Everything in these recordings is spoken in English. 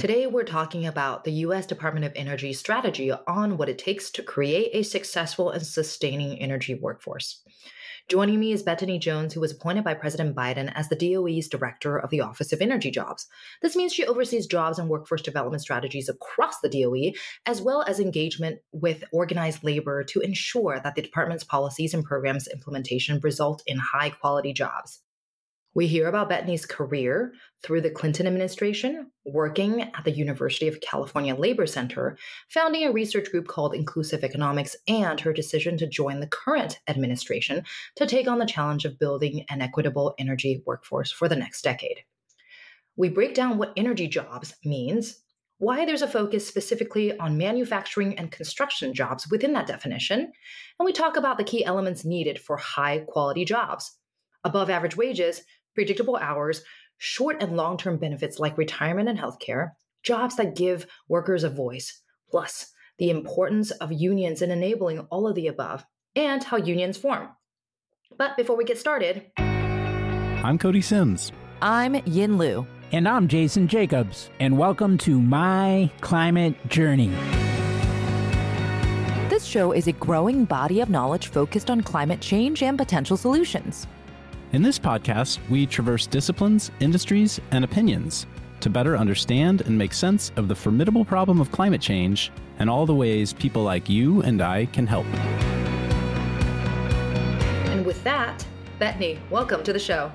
Today, we're talking about the US Department of Energy strategy on what it takes to create a successful and sustaining energy workforce. Joining me is Betony Jones, who was appointed by President Biden as the DOE's Director of the Office of Energy Jobs. This means she oversees jobs and workforce development strategies across the DOE, as well as engagement with organized labor to ensure that the department's policies and programs implementation result in high quality jobs. We hear about Betony's career through the Clinton administration, working at the University of California Labor Center, founding a research group called Inclusive Economics, and her decision to join the current administration to take on the challenge of building an equitable energy workforce for the next decade. We break down what energy jobs means, why there's a focus specifically on manufacturing and construction jobs within that definition, and we talk about the key elements needed for high quality jobs. Above average wages, predictable hours, short and long term benefits like retirement and healthcare, jobs that give workers a voice, plus the importance of unions in enabling all of the above, and how unions form. But before we get started, I'm Cody Sims. I'm Yin Lu. And I'm Jason Jacobs. And welcome to My Climate Journey. This show is a growing body of knowledge focused on climate change and potential solutions. In this podcast, we traverse disciplines, industries, and opinions to better understand and make sense of the formidable problem of climate change and all the ways people like you and I can help. And with that, Betony, welcome to the show.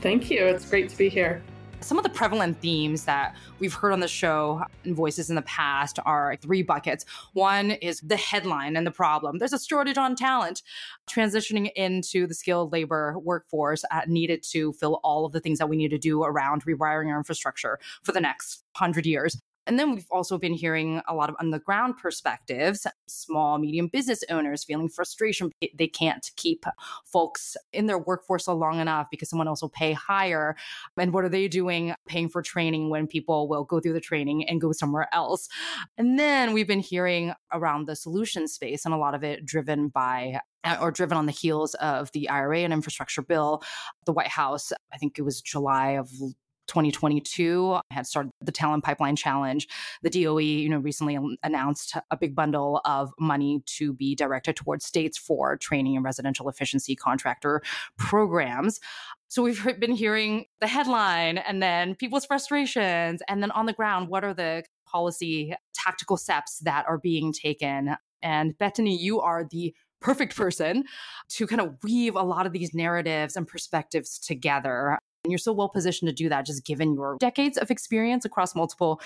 Thank you. It's great to be here. Some of the prevalent themes that we've heard on the show and voices in the past are three buckets. One is the headline and the problem. There's a shortage on talent. Transitioning into the skilled labor workforce uh, needed to fill all of the things that we need to do around rewiring our infrastructure for the next hundred years. And then we've also been hearing a lot of on the ground perspectives, small, medium business owners feeling frustration. They can't keep folks in their workforce long enough because someone else will pay higher. And what are they doing paying for training when people will go through the training and go somewhere else? And then we've been hearing around the solution space and a lot of it driven by uh, or driven on the heels of the IRA and infrastructure bill. The White House, I think it was July of 2022 I had started the talent pipeline challenge. The DOE you know recently announced a big bundle of money to be directed towards states for training and residential efficiency contractor programs. So we've been hearing the headline and then people's frustrations and then on the ground what are the policy tactical steps that are being taken? And Betony you are the perfect person to kind of weave a lot of these narratives and perspectives together and you're so well positioned to do that, just given your decades of experience across multiple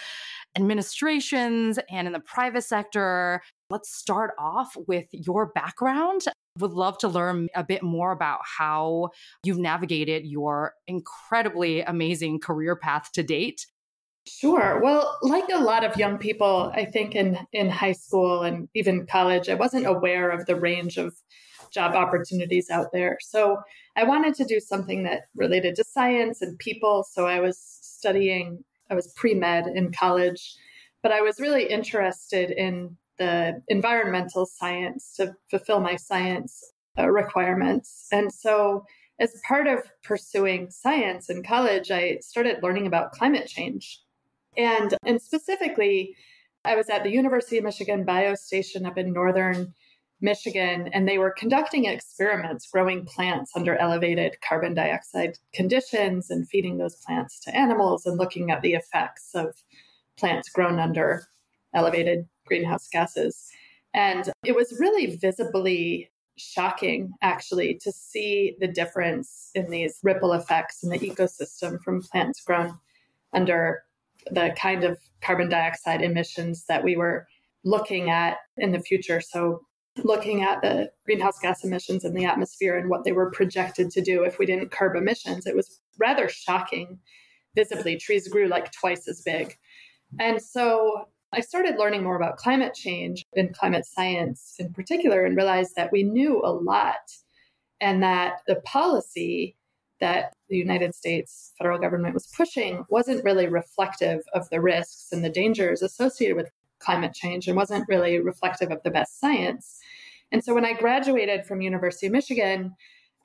administrations and in the private sector. Let's start off with your background. Would love to learn a bit more about how you've navigated your incredibly amazing career path to date. Sure. Well, like a lot of young people, I think in, in high school and even college, I wasn't aware of the range of job opportunities out there. So I wanted to do something that related to science and people. So I was studying, I was pre med in college, but I was really interested in the environmental science to fulfill my science uh, requirements. And so as part of pursuing science in college, I started learning about climate change. And, and specifically, I was at the University of Michigan Biostation up in northern Michigan, and they were conducting experiments growing plants under elevated carbon dioxide conditions and feeding those plants to animals and looking at the effects of plants grown under elevated greenhouse gases. And it was really visibly shocking, actually, to see the difference in these ripple effects in the ecosystem from plants grown under the kind of carbon dioxide emissions that we were looking at in the future. So, looking at the greenhouse gas emissions in the atmosphere and what they were projected to do if we didn't curb emissions, it was rather shocking. Visibly, trees grew like twice as big. And so I started learning more about climate change and climate science in particular and realized that we knew a lot and that the policy that the United States federal government was pushing wasn't really reflective of the risks and the dangers associated with climate change and wasn't really reflective of the best science. And so when I graduated from University of Michigan,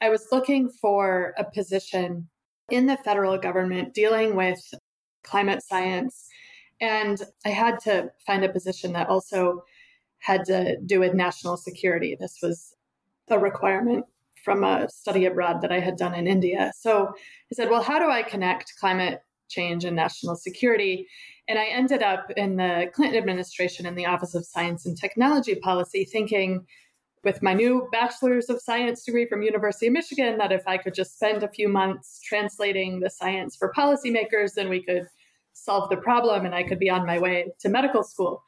I was looking for a position in the federal government dealing with climate science And I had to find a position that also had to do with national security. This was a requirement from a study abroad that I had done in India. So I said, well, how do I connect climate change and national security? And I ended up in the Clinton administration in the Office of Science and Technology Policy thinking with my new bachelor's of science degree from University of Michigan that if I could just spend a few months translating the science for policymakers, then we could solve the problem and I could be on my way to medical school.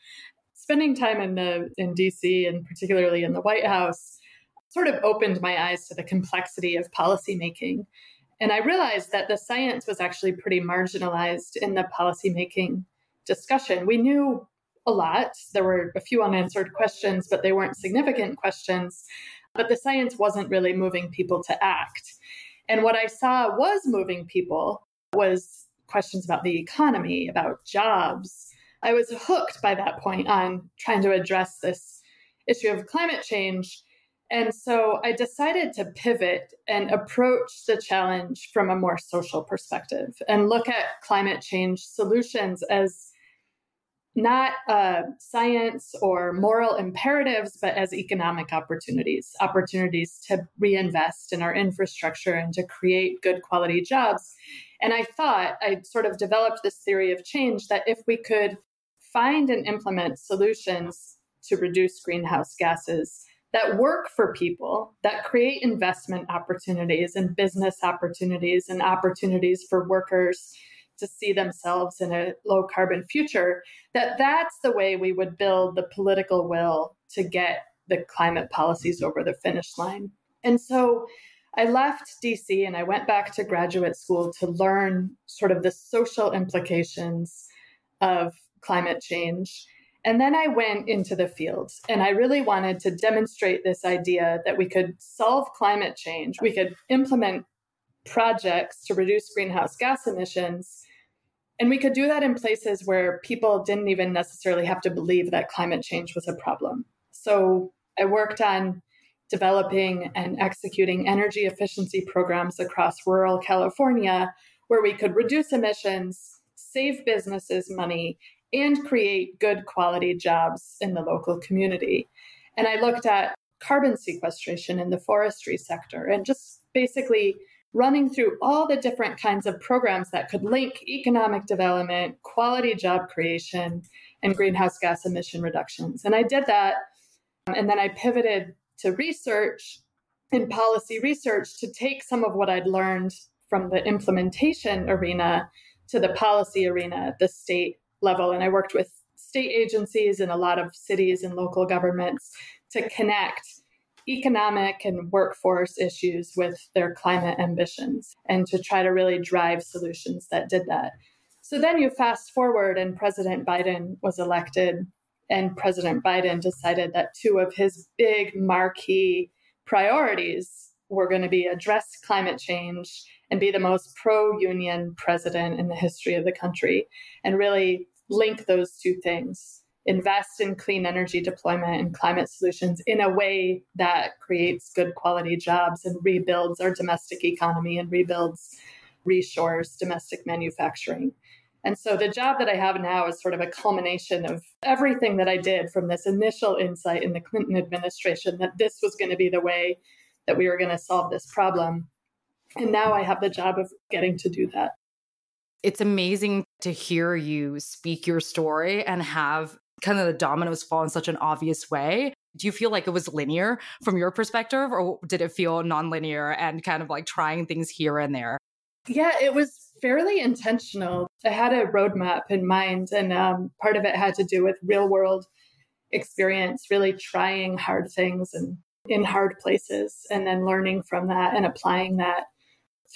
Spending time in the in DC and particularly in the White House sort of opened my eyes to the complexity of policymaking. And I realized that the science was actually pretty marginalized in the policymaking discussion. We knew a lot. There were a few unanswered questions, but they weren't significant questions. But the science wasn't really moving people to act. And what I saw was moving people was questions about the economy, about jobs. I was hooked by that point on trying to address this issue of climate change. And so I decided to pivot and approach the challenge from a more social perspective and look at climate change solutions as not uh, science or moral imperatives, but as economic opportunities, opportunities to reinvest in our infrastructure and to create good quality jobs. And I thought I sort of developed this theory of change that if we could find and implement solutions to reduce greenhouse gases that work for people, that create investment opportunities and business opportunities and opportunities for workers to see themselves in a low carbon future, that that's the way we would build the political will to get the climate policies over the finish line. And so I left DC and I went back to graduate school to learn sort of the social implications of climate change. And then I went into the field and I really wanted to demonstrate this idea that we could solve climate change, we could implement projects to reduce greenhouse gas emissions. And we could do that in places where people didn't even necessarily have to believe that climate change was a problem. So I worked on developing and executing energy efficiency programs across rural California where we could reduce emissions, save businesses money, and create good quality jobs in the local community. And I looked at carbon sequestration in the forestry sector and just basically running through all the different kinds of programs that could link economic development, quality job creation, and greenhouse gas emission reductions. And I did that. Um, and then I pivoted to research and policy research to take some of what I'd learned from the implementation arena to the policy arena at the state level. And I worked with state agencies and a lot of cities and local governments to connect economic and workforce issues with their climate ambitions and to try to really drive solutions that did that. So then you fast forward, and President Biden was elected, and President Biden decided that two of his big marquee priorities were going to be address climate change and be the most pro union president in the history of the country and really link those two things invest in clean energy deployment and climate solutions in a way that creates good quality jobs and rebuilds our domestic economy and rebuilds reshores domestic manufacturing. And so the job that I have now is sort of a culmination of everything that I did from this initial insight in the Clinton administration that this was going to be the way that we were going to solve this problem. And now I have the job of getting to do that. It's amazing to hear you speak your story and have kind of the dominoes fall in such an obvious way. Do you feel like it was linear from your perspective, or did it feel nonlinear and kind of like trying things here and there? Yeah, it was fairly intentional. I had a roadmap in mind, and um, part of it had to do with real world experience, really trying hard things and in hard places, and then learning from that and applying that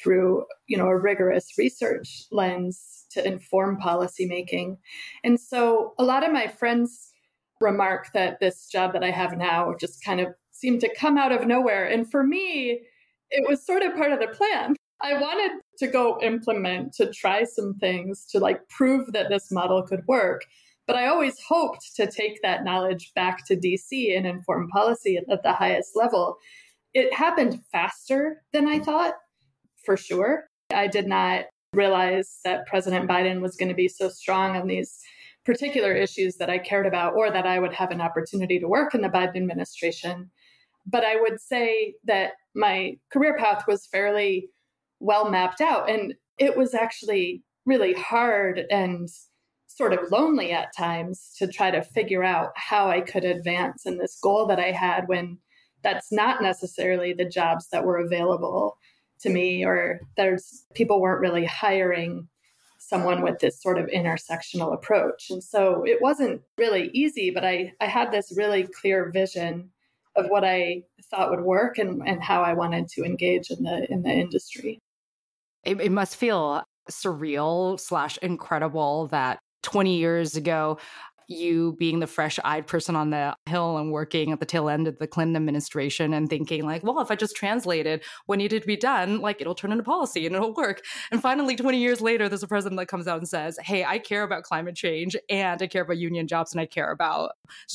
through you know a rigorous research lens to inform policymaking. And so a lot of my friends remark that this job that I have now just kind of seemed to come out of nowhere. And for me, it was sort of part of the plan. I wanted to go implement, to try some things, to like prove that this model could work. But I always hoped to take that knowledge back to DC and inform policy at, at the highest level. It happened faster than I thought, for sure. I did not realize that President Biden was going to be so strong on these particular issues that I cared about or that I would have an opportunity to work in the Biden administration. But I would say that my career path was fairly well mapped out. And it was actually really hard and sort of lonely at times to try to figure out how I could advance in this goal that I had when that's not necessarily the jobs that were available to me or there's people weren't really hiring someone with this sort of intersectional approach. And so it wasn't really easy, but I, I had this really clear vision of what I thought would work and, and how I wanted to engage in the in the industry. It, it must feel surreal slash incredible that 20 years ago you being the fresh eyed person on the hill and working at the tail end of the Clinton administration and thinking, like, well, if I just translated what needed to be done, like it'll turn into policy and it'll work. And finally, 20 years later, there's a president that comes out and says, hey, I care about climate change and I care about union jobs and I care about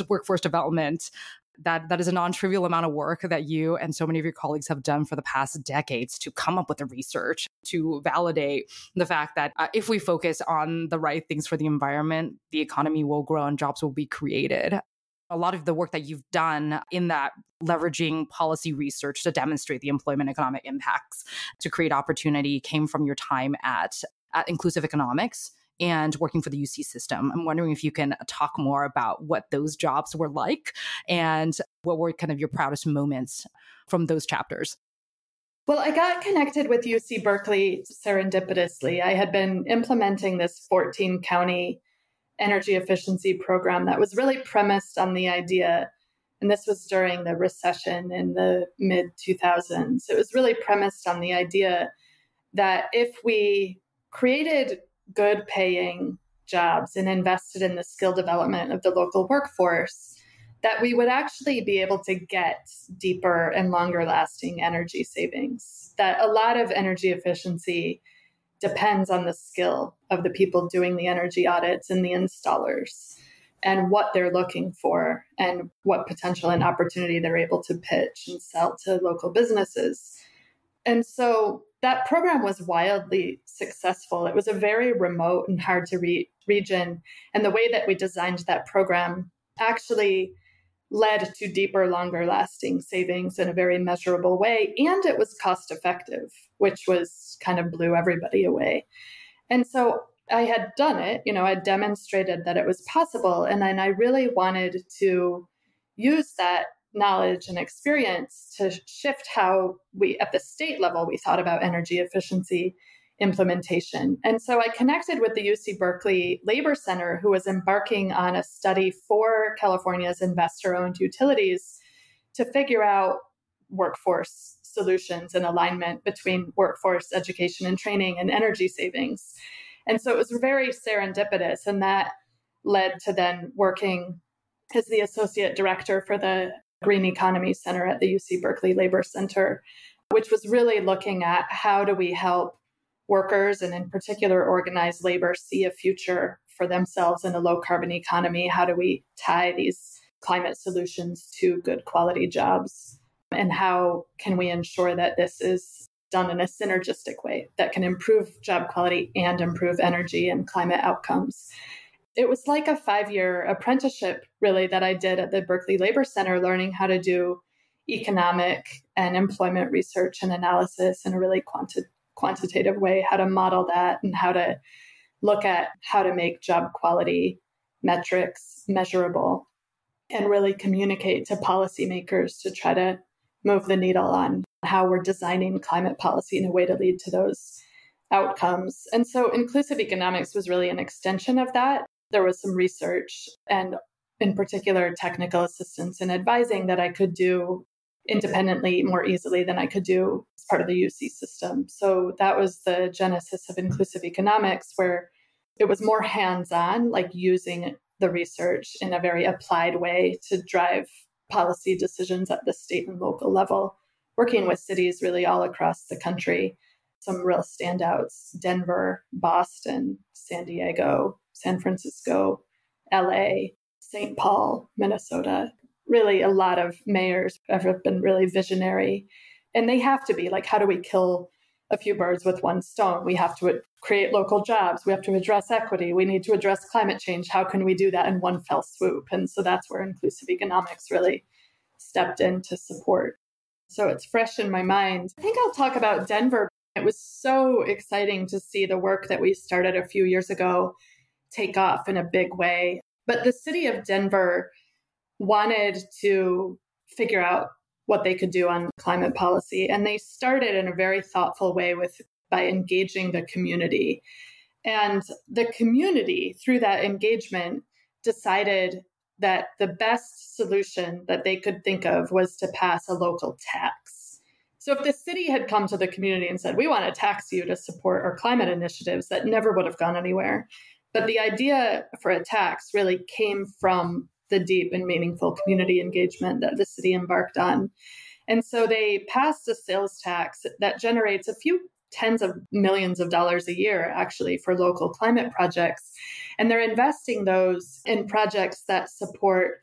workforce development that that is a non-trivial amount of work that you and so many of your colleagues have done for the past decades to come up with the research to validate the fact that uh, if we focus on the right things for the environment the economy will grow and jobs will be created. A lot of the work that you've done in that leveraging policy research to demonstrate the employment economic impacts to create opportunity came from your time at, at inclusive economics and working for the UC system. I'm wondering if you can talk more about what those jobs were like and what were kind of your proudest moments from those chapters. Well, I got connected with UC Berkeley serendipitously. I had been implementing this 14 county energy efficiency program that was really premised on the idea, and this was during the recession in the mid 2000s. It was really premised on the idea that if we created good paying jobs and invested in the skill development of the local workforce, that we would actually be able to get deeper and longer lasting energy savings. That a lot of energy efficiency depends on the skill of the people doing the energy audits and the installers and what they're looking for and what potential and opportunity they're able to pitch and sell to local businesses. And so that program was wildly successful. It was a very remote and hard to reach region. And the way that we designed that program actually led to deeper, longer lasting savings in a very measurable way. And it was cost effective, which was kind of blew everybody away. And so I had done it, you know, I demonstrated that it was possible. And then I really wanted to use that knowledge and experience to shift how we, at the state level, we thought about energy efficiency implementation. And so I connected with the UC Berkeley Labor Center, who was embarking on a study for California's investor owned utilities to figure out workforce solutions and alignment between workforce education and training and energy savings. And so it was very serendipitous, and that led to then working as the associate director for the Green Economy Center at the UC Berkeley Labor Center, which was really looking at how do we help workers and, in particular, organized labor see a future for themselves in a low carbon economy? How do we tie these climate solutions to good quality jobs? And how can we ensure that this is done in a synergistic way that can improve job quality and improve energy and climate outcomes? It was like a five year apprenticeship, really, that I did at the Berkeley Labor Center, learning how to do economic and employment research and analysis in a really quanti- quantitative way, how to model that, and how to look at how to make job quality metrics measurable and really communicate to policymakers to try to move the needle on how we're designing climate policy in a way to lead to those outcomes. And so inclusive economics was really an extension of that there was some research and in particular technical assistance and advising that I could do independently more easily than I could do as part of the UC system. So that was the genesis of inclusive economics, where it was more hands on, like using the research in a very applied way to drive policy decisions at the state and local level, working with cities really all across the country. Some real standouts Denver, Boston, San Diego, San Francisco, LA, St. Paul, Minnesota. Really, a lot of mayors have been really visionary. And they have to be like, how do we kill a few birds with one stone. We have to create local jobs. We have to address equity. We need to address climate change. How can we do that in one fell swoop? And so that's where inclusive economics really stepped in to support. So it's fresh in my mind. I think I'll talk about Denver. It was so exciting to see the work that we started a few years ago take off in a big way. But the city of Denver wanted to figure out what they could do on climate policy. And they started in a very thoughtful way with by engaging the community. And the community, through that engagement, decided that the best solution that they could think of was to pass a local tax. So if the city had come to the community and said, we want to tax you to support our climate initiatives, that never would have gone anywhere. But the idea for a tax really came from the deep and meaningful community engagement that the city embarked on. And so they passed a sales tax that generates a few tens of millions of dollars a year actually for local climate projects. And they're investing those in projects that support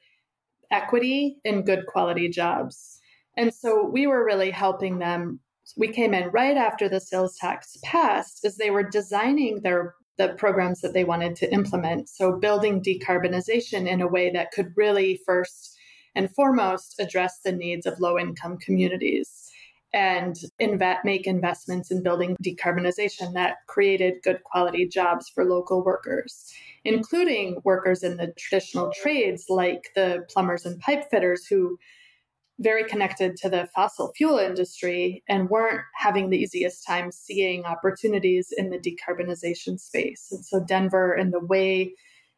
equity and good quality jobs. And so we were really helping them. We came in right after the sales tax passed as they were designing their the programs that they wanted to implement. So, building decarbonization in a way that could really first and foremost address the needs of low income communities and invet, make investments in building decarbonization that created good quality jobs for local workers, including workers in the traditional trades like the plumbers and pipe fitters who very connected to the fossil fuel industry and weren't having the easiest time seeing opportunities in the decarbonization space. And so, Denver, and the way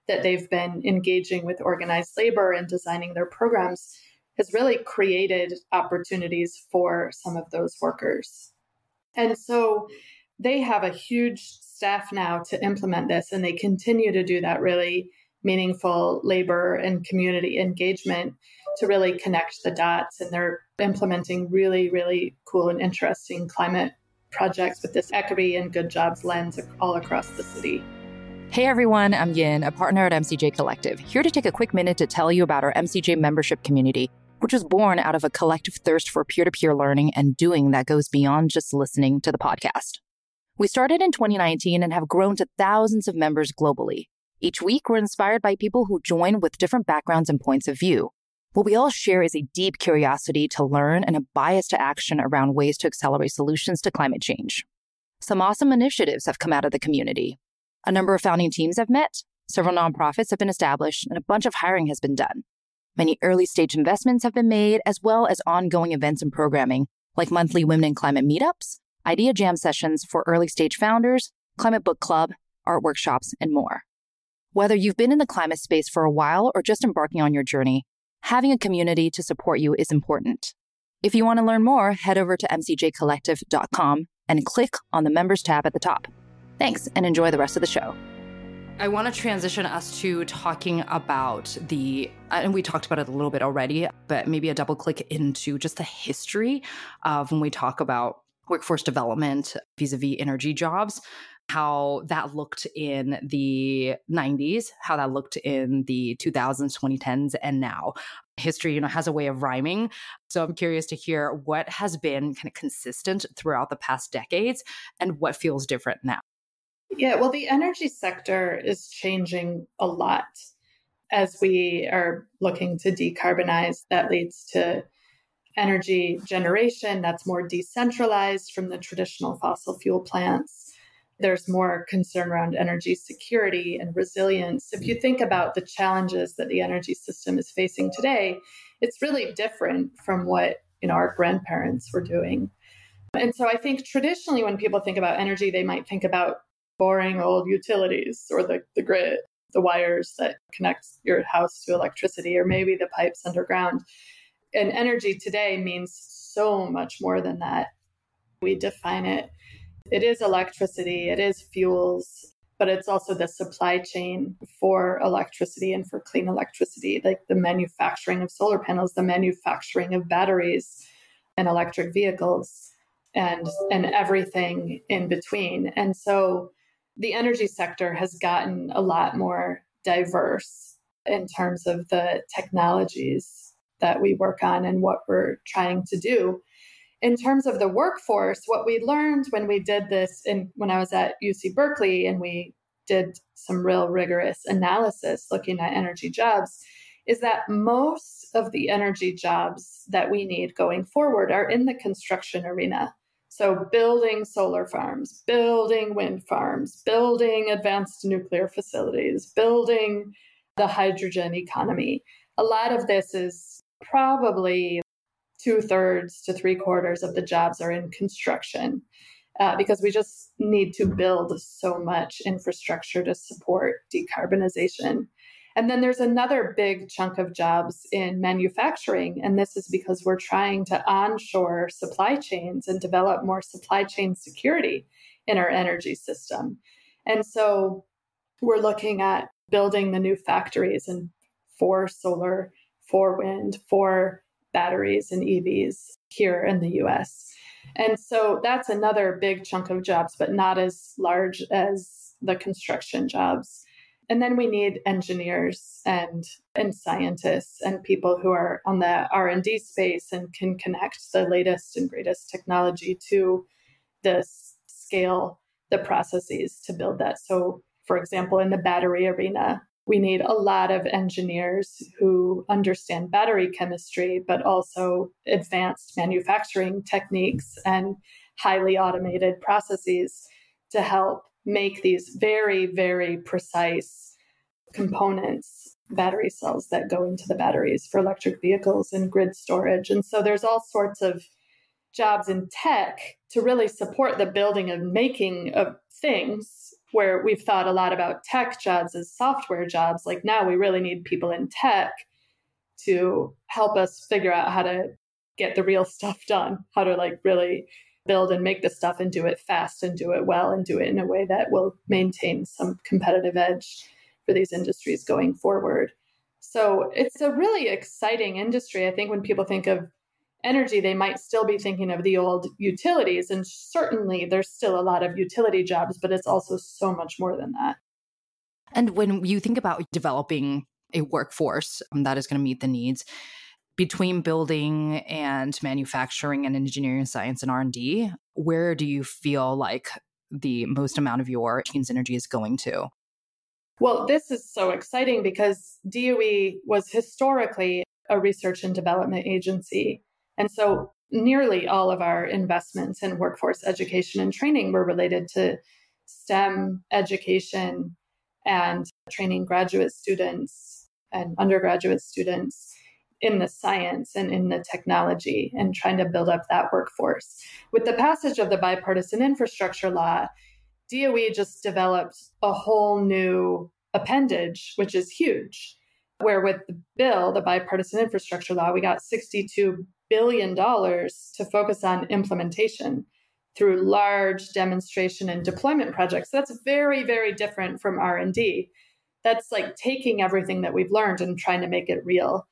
that they've been engaging with organized labor and designing their programs, has really created opportunities for some of those workers. And so, they have a huge staff now to implement this, and they continue to do that really meaningful labor and community engagement to really connect the dots. And they're implementing really, really cool and interesting climate projects with this equity and good jobs lens all across the city. Hey everyone, I'm Yin, a partner at MCJ Collective, here to take a quick minute to tell you about our MCJ membership community, which was born out of a collective thirst for peer to peer learning and doing that goes beyond just listening to the podcast. We started in 2019 and have grown to thousands of members globally. Each week, we're inspired by people who join with different backgrounds and points of view. What we all share is a deep curiosity to learn and a bias to action around ways to accelerate solutions to climate change. Some awesome initiatives have come out of the community. A number of founding teams have met, several nonprofits have been established, and a bunch of hiring has been done. Many early stage investments have been made, as well as ongoing events and programming, like monthly Women in Climate meetups, idea jam sessions for early stage founders, climate book club, art workshops, and more. Whether you've been in the climate space for a while or just embarking on your journey, having a community to support you is important. If you want to learn more, head over to mcjcollective.com and click on the members tab at the top. Thanks and enjoy the rest of the show. I want to transition us to talking about the, and we talked about it a little bit already, but maybe a double click into just the history of when we talk about workforce development vis a vis energy jobs how that looked in the 90s, how that looked in the 2000s, 2010s, and now. History, you know, has a way of rhyming. So I'm curious to hear what has been kind of consistent throughout the past decades and what feels different now. Yeah, well, the energy sector is changing a lot as we are looking to decarbonize. That leads to energy generation that's more decentralized from the traditional fossil fuel plants there's more concern around energy security and resilience. If you think about the challenges that the energy system is facing today, it's really different from what you know our grandparents were doing. And so I think traditionally when people think about energy, they might think about boring old utilities or the, the grid, the wires that connect your house to electricity, or maybe the pipes underground. And energy today means so much more than that. We define it it is electricity, it is fuels, but it's also the supply chain for electricity and for clean electricity, like the manufacturing of solar panels, the manufacturing of batteries and electric vehicles and and everything in between. And so the energy sector has gotten a lot more diverse in terms of the technologies that we work on and what we're trying to do. In terms of the workforce, what we learned when we did this in when I was at UC Berkeley and we did some real rigorous analysis looking at energy jobs is that most of the energy jobs that we need going forward are in the construction arena. So, building solar farms, building wind farms, building advanced nuclear facilities, building the hydrogen economy. A lot of this is probably two thirds to three quarters of the jobs are in construction uh, because we just need to build so much infrastructure to support decarbonization. And then there's another big chunk of jobs in manufacturing. And this is because we're trying to onshore supply chains and develop more supply chain security in our energy system. And so we're looking at building the new factories and for solar, for wind, for batteries and EVs here in the US. And so that's another big chunk of jobs, but not as large as the construction jobs. And then we need engineers and and scientists and people who are on the R&D space and can connect the latest and greatest technology to the scale the processes to build that. So for example, in the battery arena, we need a lot of engineers who understand battery chemistry, but also advanced manufacturing techniques and highly automated processes to help make these very, very precise components, battery cells that go into the batteries for electric vehicles and grid storage. And so there's all sorts of jobs in tech to really support the building and making of things where we've thought a lot about tech jobs as software jobs, like now we really need people in tech to help us figure out how to get the real stuff done, how to like really build and make the stuff and do it fast and do it well and do it in a way that will maintain some competitive edge for these industries going forward. So it's a really exciting industry. I think when people think of energy, they might still be thinking of the old utilities. And certainly there's still a lot of utility jobs, but it's also so much more than that. And when you think about developing a workforce um, that is going to meet the needs between building and manufacturing and engineering science and r&d where do you feel like the most amount of your team's energy is going to well this is so exciting because DOE was historically a research and development agency and so nearly all of our investments in workforce education and training were related to STEM education and training graduate students and undergraduate students in the science and in the technology and trying to build up that workforce. With the passage of the bipartisan infrastructure law, DOE just developed a whole new appendage, which is huge. Where with the bill, the bipartisan infrastructure law, we got 62 billion dollars to focus on implementation through large demonstration and deployment projects. That's very very different from R&D. That's like taking everything that we've learned and trying to make it real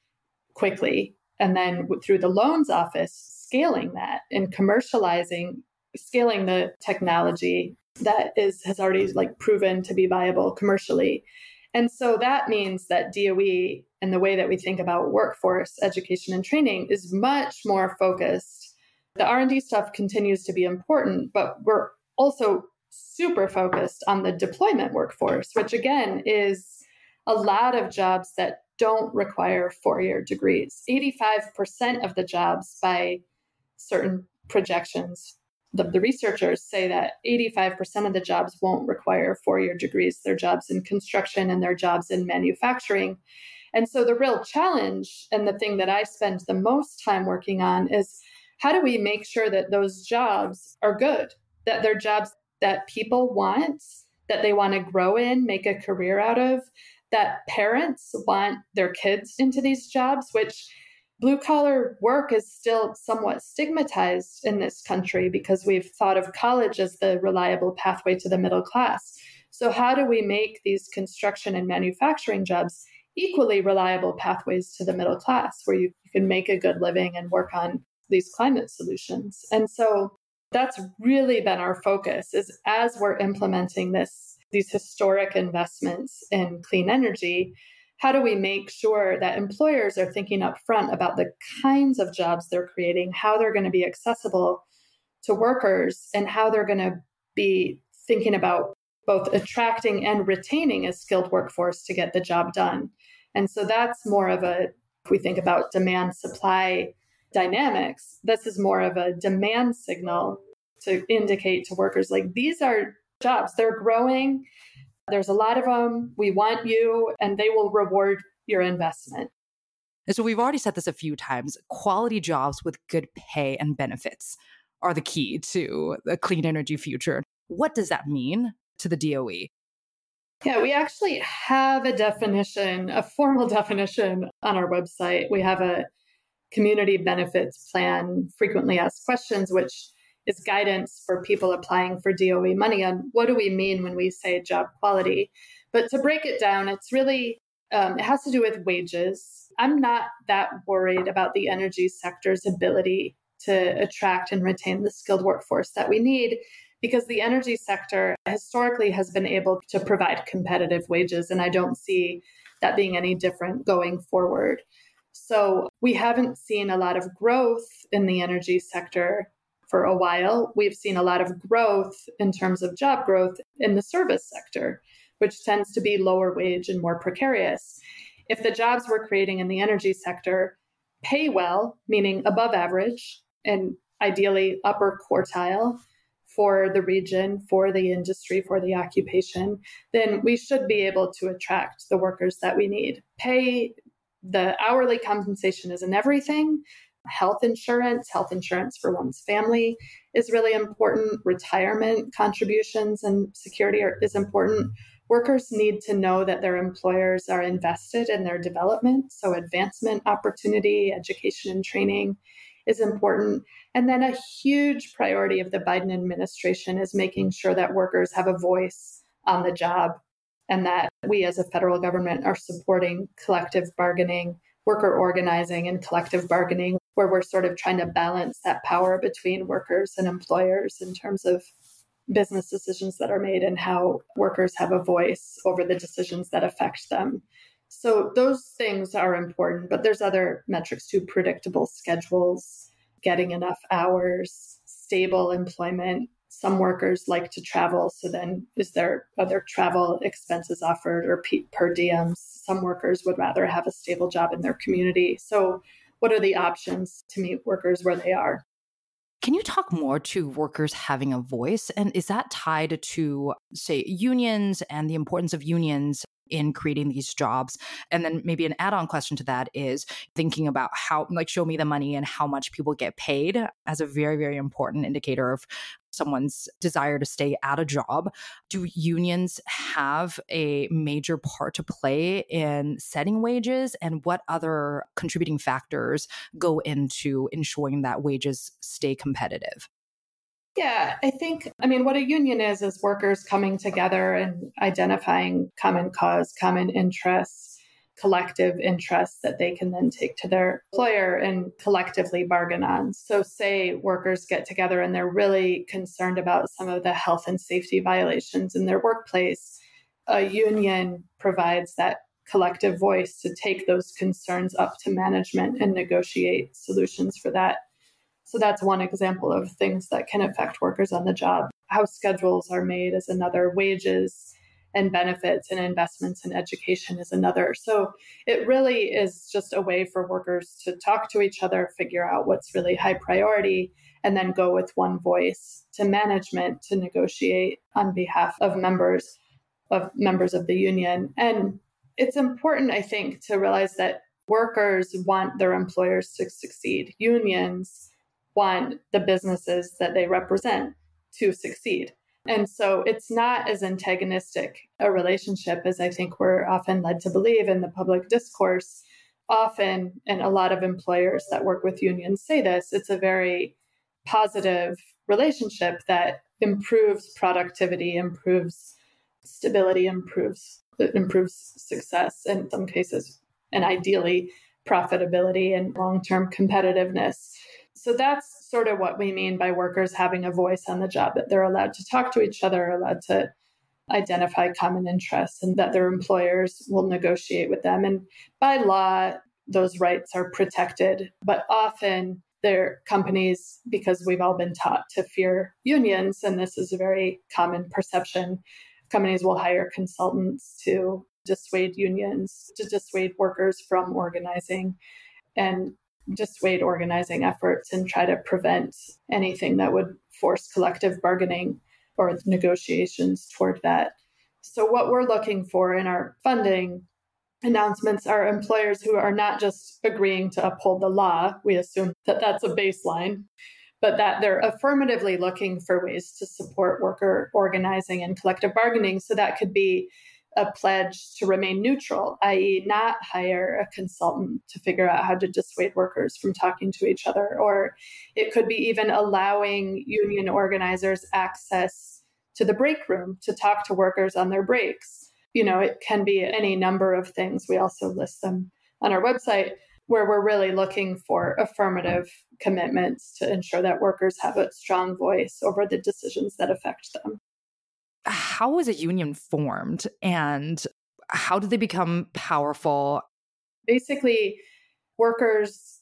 quickly and then through the loans office scaling that and commercializing scaling the technology that is has already like proven to be viable commercially. And so that means that DOE and the way that we think about workforce education and training is much more focused. The r&d stuff continues to be important but we're also super focused on the deployment workforce which again is a lot of jobs that don't require four-year degrees. 85% of the jobs by certain projections the, the researchers say that 85% of the jobs won't require four-year degrees. Their jobs in construction and their jobs in manufacturing. And so the real challenge and the thing that I spend the most time working on is how do we make sure that those jobs are good, that they're jobs that people want, that they want to grow in, make a career out of, that parents want their kids into these jobs, which blue collar work is still somewhat stigmatized in this country because we've thought of college as the reliable pathway to the middle class. So, how do we make these construction and manufacturing jobs equally reliable pathways to the middle class where you, you can make a good living and work on these climate solutions. And so that's really been our focus is as we're implementing this these historic investments in clean energy, how do we make sure that employers are thinking up front about the kinds of jobs they're creating, how they're going to be accessible to workers, and how they're going to be thinking about both attracting and retaining a skilled workforce to get the job done. And so that's more of a, if we think about demand supply dynamics, this is more of a demand signal to indicate to workers like these are jobs, they're growing there's a lot of them. We want you, and they will reward your investment. And so we've already said this a few times quality jobs with good pay and benefits are the key to a clean energy future. What does that mean to the DOE? Yeah, we actually have a definition, a formal definition on our website. We have a community benefits plan, frequently asked questions, which is guidance for people applying for DOE money on what do we mean when we say job quality. But to break it down, it's really, um, it has to do with wages. I'm not that worried about the energy sector's ability to attract and retain the skilled workforce that we need because the energy sector historically has been able to provide competitive wages. And I don't see that being any different going forward. So we haven't seen a lot of growth in the energy sector for a while, we've seen a lot of growth in terms of job growth in the service sector, which tends to be lower wage and more precarious. If the jobs we're creating in the energy sector pay well, meaning above average and ideally upper quartile for the region, for the industry, for the occupation, then we should be able to attract the workers that we need. Pay, the hourly compensation isn't everything, health insurance, health insurance for one's family is really important. Retirement contributions and security are, is important. Workers need to know that their employers are invested in their development. So, advancement opportunity, education, and training is important. And then, a huge priority of the Biden administration is making sure that workers have a voice on the job and that we as a federal government are supporting collective bargaining worker organizing and collective bargaining, where we're sort of trying to balance that power between workers and employers in terms of business decisions that are made and how workers have a voice over the decisions that affect them. So those things are important, but there's other metrics too predictable schedules, getting enough hours, stable employment. Some workers like to travel, so then is there other travel expenses offered or per diems? some workers would rather have a stable job in their community. So, what are the options to meet workers where they are? Can you talk more to workers having a voice? And is that tied to, say, unions and the importance of unions in creating these jobs? And then maybe an add on question to that is thinking about how, like, show me the money and how much people get paid as a very, very important indicator of someone's desire to stay at a job. Do unions have a major part to play in setting wages? And what other contributing factors go into ensuring that wages stay competitive? Yeah, I think, I mean, what a union is, is workers coming together and identifying common cause, common interests collective interests that they can then take to their employer and collectively bargain on. So, say workers get together and they're really concerned about some of the health and safety violations in their workplace, a union provides that collective voice to take those concerns up to management and negotiate solutions for that. So, that's one example of things that can affect workers on the job. How schedules are made is another, wages and benefits and investments in education is another. So it really is just a way for workers to talk to each other, figure out what's really high priority, and then go with one voice to management to negotiate on behalf of members of members of the union. And it's important, I think, to realize that workers want their employers to succeed. Unions want the businesses that they represent to succeed. And so it's not as antagonistic a relationship as I think we're often led to believe in the public discourse. Often, and a lot of employers that work with unions say this, it's a very positive relationship that improves productivity, improves stability, improves improves success in some cases, and ideally profitability and long-term competitiveness. So that's sort of what we mean by workers having a voice on the job, that they're allowed to talk to each other, allowed to identify common interests and that their employers will negotiate with them. And by law, those rights are protected, but often their companies, because we've all been taught to fear unions, and this is a very common perception, companies will hire consultants to dissuade unions, to dissuade workers from organizing and dissuade organizing efforts and try to prevent anything that would force collective bargaining or negotiations toward that. So, what we're looking for in our funding announcements are employers who are not just agreeing to uphold the law. We assume that that's a baseline, but that they're affirmatively looking for ways to support worker organizing and collective bargaining. So, that could be a pledge to remain neutral, i.e., not hire a consultant to figure out how to dissuade workers from talking to each other. Or it could be even allowing union organizers access to the break room to talk to workers on their breaks. You know, it can be any number of things. We also list them on our website where we're really looking for affirmative commitments to ensure that workers have a strong voice over the decisions that affect them how was a union formed and how did they become powerful? Basically, workers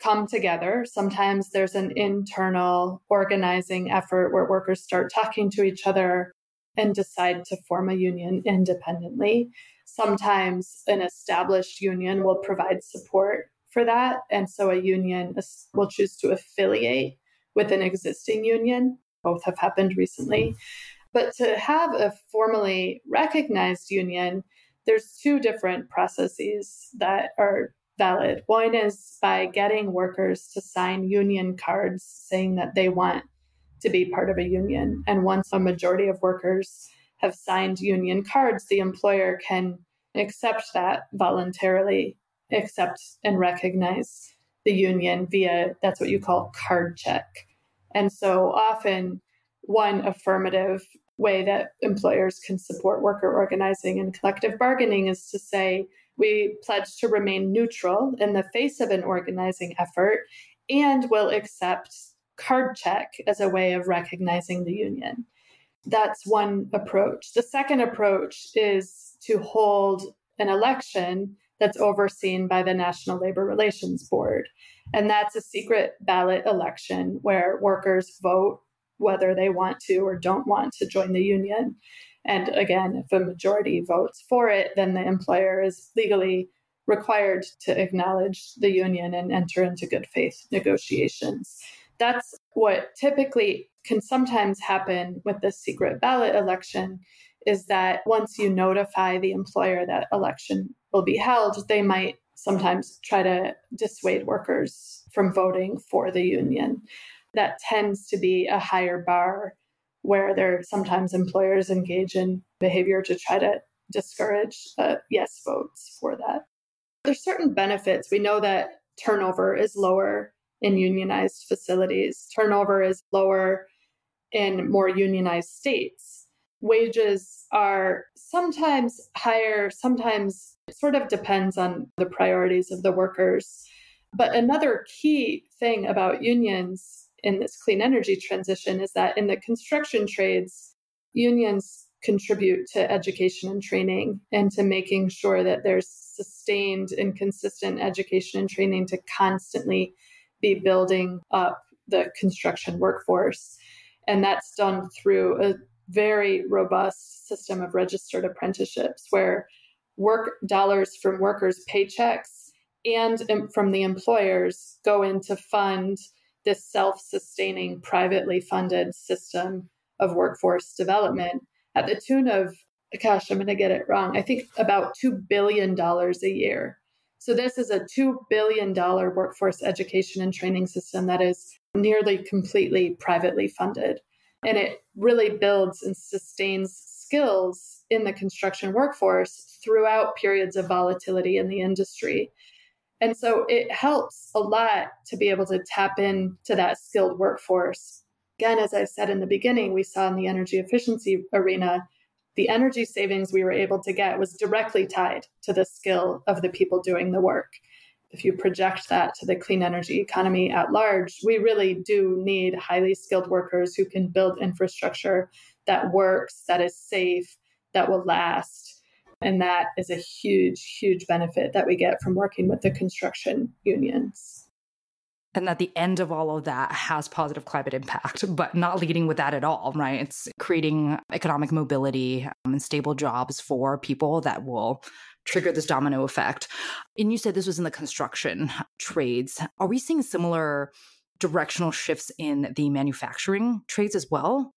come together. Sometimes there's an mm-hmm. internal organizing effort where workers start talking to each other and decide to form a union independently. Sometimes an established union will provide support for that. And so a union will choose to affiliate with an existing union. Both have happened recently. But to have a formally recognized union, there's two different processes that are valid. One is by getting workers to sign union cards saying that they want to be part of a union. And once a majority of workers have signed union cards, the employer can accept that voluntarily, accept and recognize the union via that's what you call card check. And so often one affirmative way that employers can support worker organizing and collective bargaining is to say we pledge to remain neutral in the face of an organizing effort and will accept card check as a way of recognizing the union. That's one approach. The second approach is to hold an election that's overseen by the National Labor Relations Board. And that's a secret ballot election where workers vote whether they want to or don't want to join the union. And again, if a majority votes for it, then the employer is legally required to acknowledge the union and enter into good faith negotiations. That's what typically can sometimes happen with the secret ballot election is that once you notify the employer that election will be held, they might sometimes try to dissuade workers from voting for the union that tends to be a higher bar where there sometimes employers engage in behavior to try to discourage uh, yes votes for that. There's certain benefits. We know that turnover is lower in unionized facilities. Turnover is lower in more unionized states. Wages are sometimes higher, sometimes it sort of depends on the priorities of the workers. But another key thing about unions in this clean energy transition is that in the construction trades, unions contribute to education and training and to making sure that there's sustained and consistent education and training to constantly be building up the construction workforce. And that's done through a very robust system of registered apprenticeships where work dollars from workers' paychecks and from the employers go into fund this self sustaining, privately funded system of workforce development at the tune of, gosh, I'm going to get it wrong, I think about $2 billion a year. So, this is a $2 billion workforce education and training system that is nearly completely privately funded. And it really builds and sustains skills in the construction workforce throughout periods of volatility in the industry. And so it helps a lot to be able to tap into that skilled workforce. Again, as I said in the beginning, we saw in the energy efficiency arena, the energy savings we were able to get was directly tied to the skill of the people doing the work. If you project that to the clean energy economy at large, we really do need highly skilled workers who can build infrastructure that works, that is safe, that will last. And that is a huge, huge benefit that we get from working with the construction unions. And at the end of all of that has positive climate impact, but not leading with that at all, right? It's creating economic mobility um, and stable jobs for people that will trigger this domino effect. And you said this was in the construction trades. Are we seeing similar directional shifts in the manufacturing trades as well?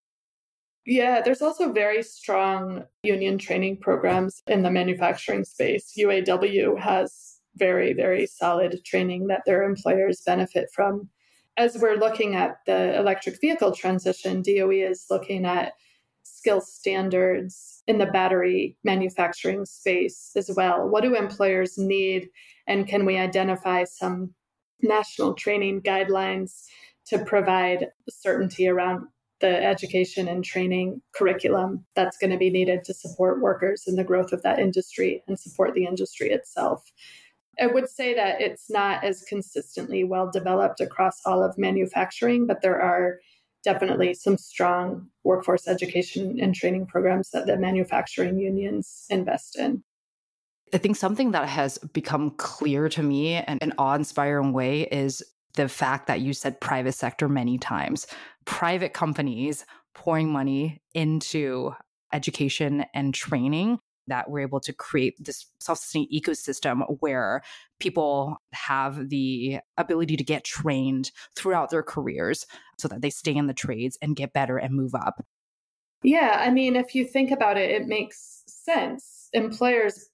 Yeah, there's also very strong union training programs in the manufacturing space. UAW has very, very solid training that their employers benefit from. As we're looking at the electric vehicle transition, DOE is looking at skill standards in the battery manufacturing space as well. What do employers need? And can we identify some national training guidelines to provide certainty around the education and training curriculum that's going to be needed to support workers in the growth of that industry and support the industry itself. I would say that it's not as consistently well developed across all of manufacturing, but there are definitely some strong workforce education and training programs that the manufacturing unions invest in. I think something that has become clear to me in an awe inspiring way is the fact that you said private sector many times. Private companies pouring money into education and training that we're able to create this self-sustaining ecosystem where people have the ability to get trained throughout their careers so that they stay in the trades and get better and move up. Yeah, I mean, if you think about it, it makes sense. Employers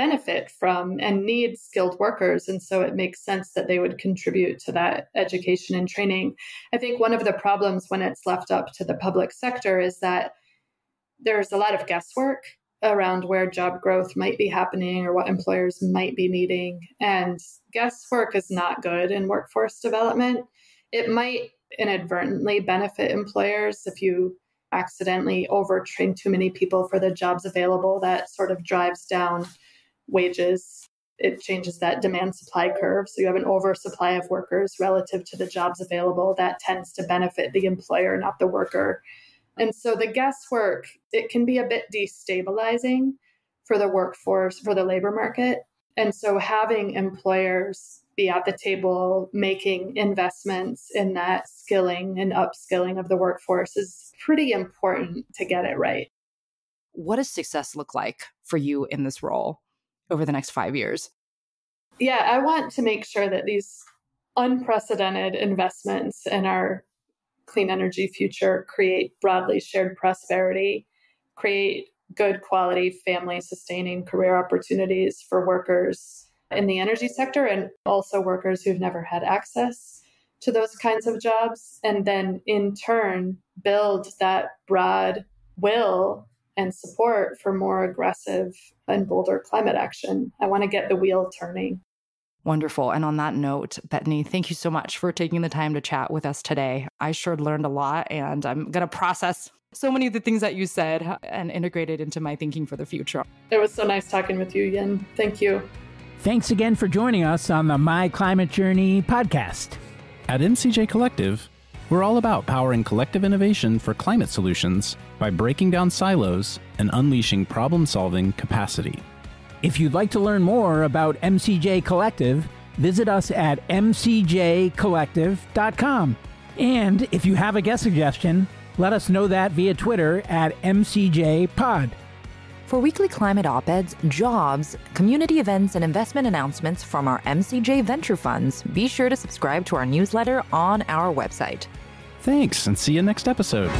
benefit from and need skilled workers. And so it makes sense that they would contribute to that education and training. I think one of the problems when it's left up to the public sector is that there's a lot of guesswork around where job growth might be happening or what employers might be needing. And guesswork is not good in workforce development. It might inadvertently benefit employers if you accidentally overtrain too many people for the jobs available. That sort of drives down wages. It changes that demand supply curve. So you have an oversupply of workers relative to the jobs available. That tends to benefit the employer, not the worker. And so the guesswork, it can be a bit destabilizing for the workforce, for the labor market. And so having employers be at the table making investments in that skilling and upskilling of the workforce is pretty important to get it right. What does success look like for you in this role over the next five years? Yeah, I want to make sure that these unprecedented investments in our clean energy future create broadly shared prosperity, create good quality family sustaining career opportunities for workers in the energy sector and also workers who've never had access to those kinds of jobs. And then in turn, build that broad will and support for more aggressive and bolder climate action. I want to get the wheel turning. Wonderful. And on that note, Betony, thank you so much for taking the time to chat with us today. I sure learned a lot and I'm going to process so many of the things that you said uh, and integrate it into my thinking for the future. It was so nice talking with you, Yin. Thank you. Thanks again for joining us on the My Climate Journey podcast. At MCJ Collective, we're all about powering collective innovation for climate solutions by breaking down silos and unleashing problem solving capacity. If you'd like to learn more about MCJ Collective, visit us at mcjcollective.com. And if you have a guest suggestion, let us know that via Twitter at MCJPod. For weekly climate op eds, jobs, community events, and investment announcements from our MCJ venture funds, be sure to subscribe to our newsletter on our website. Thanks, and see you next episode.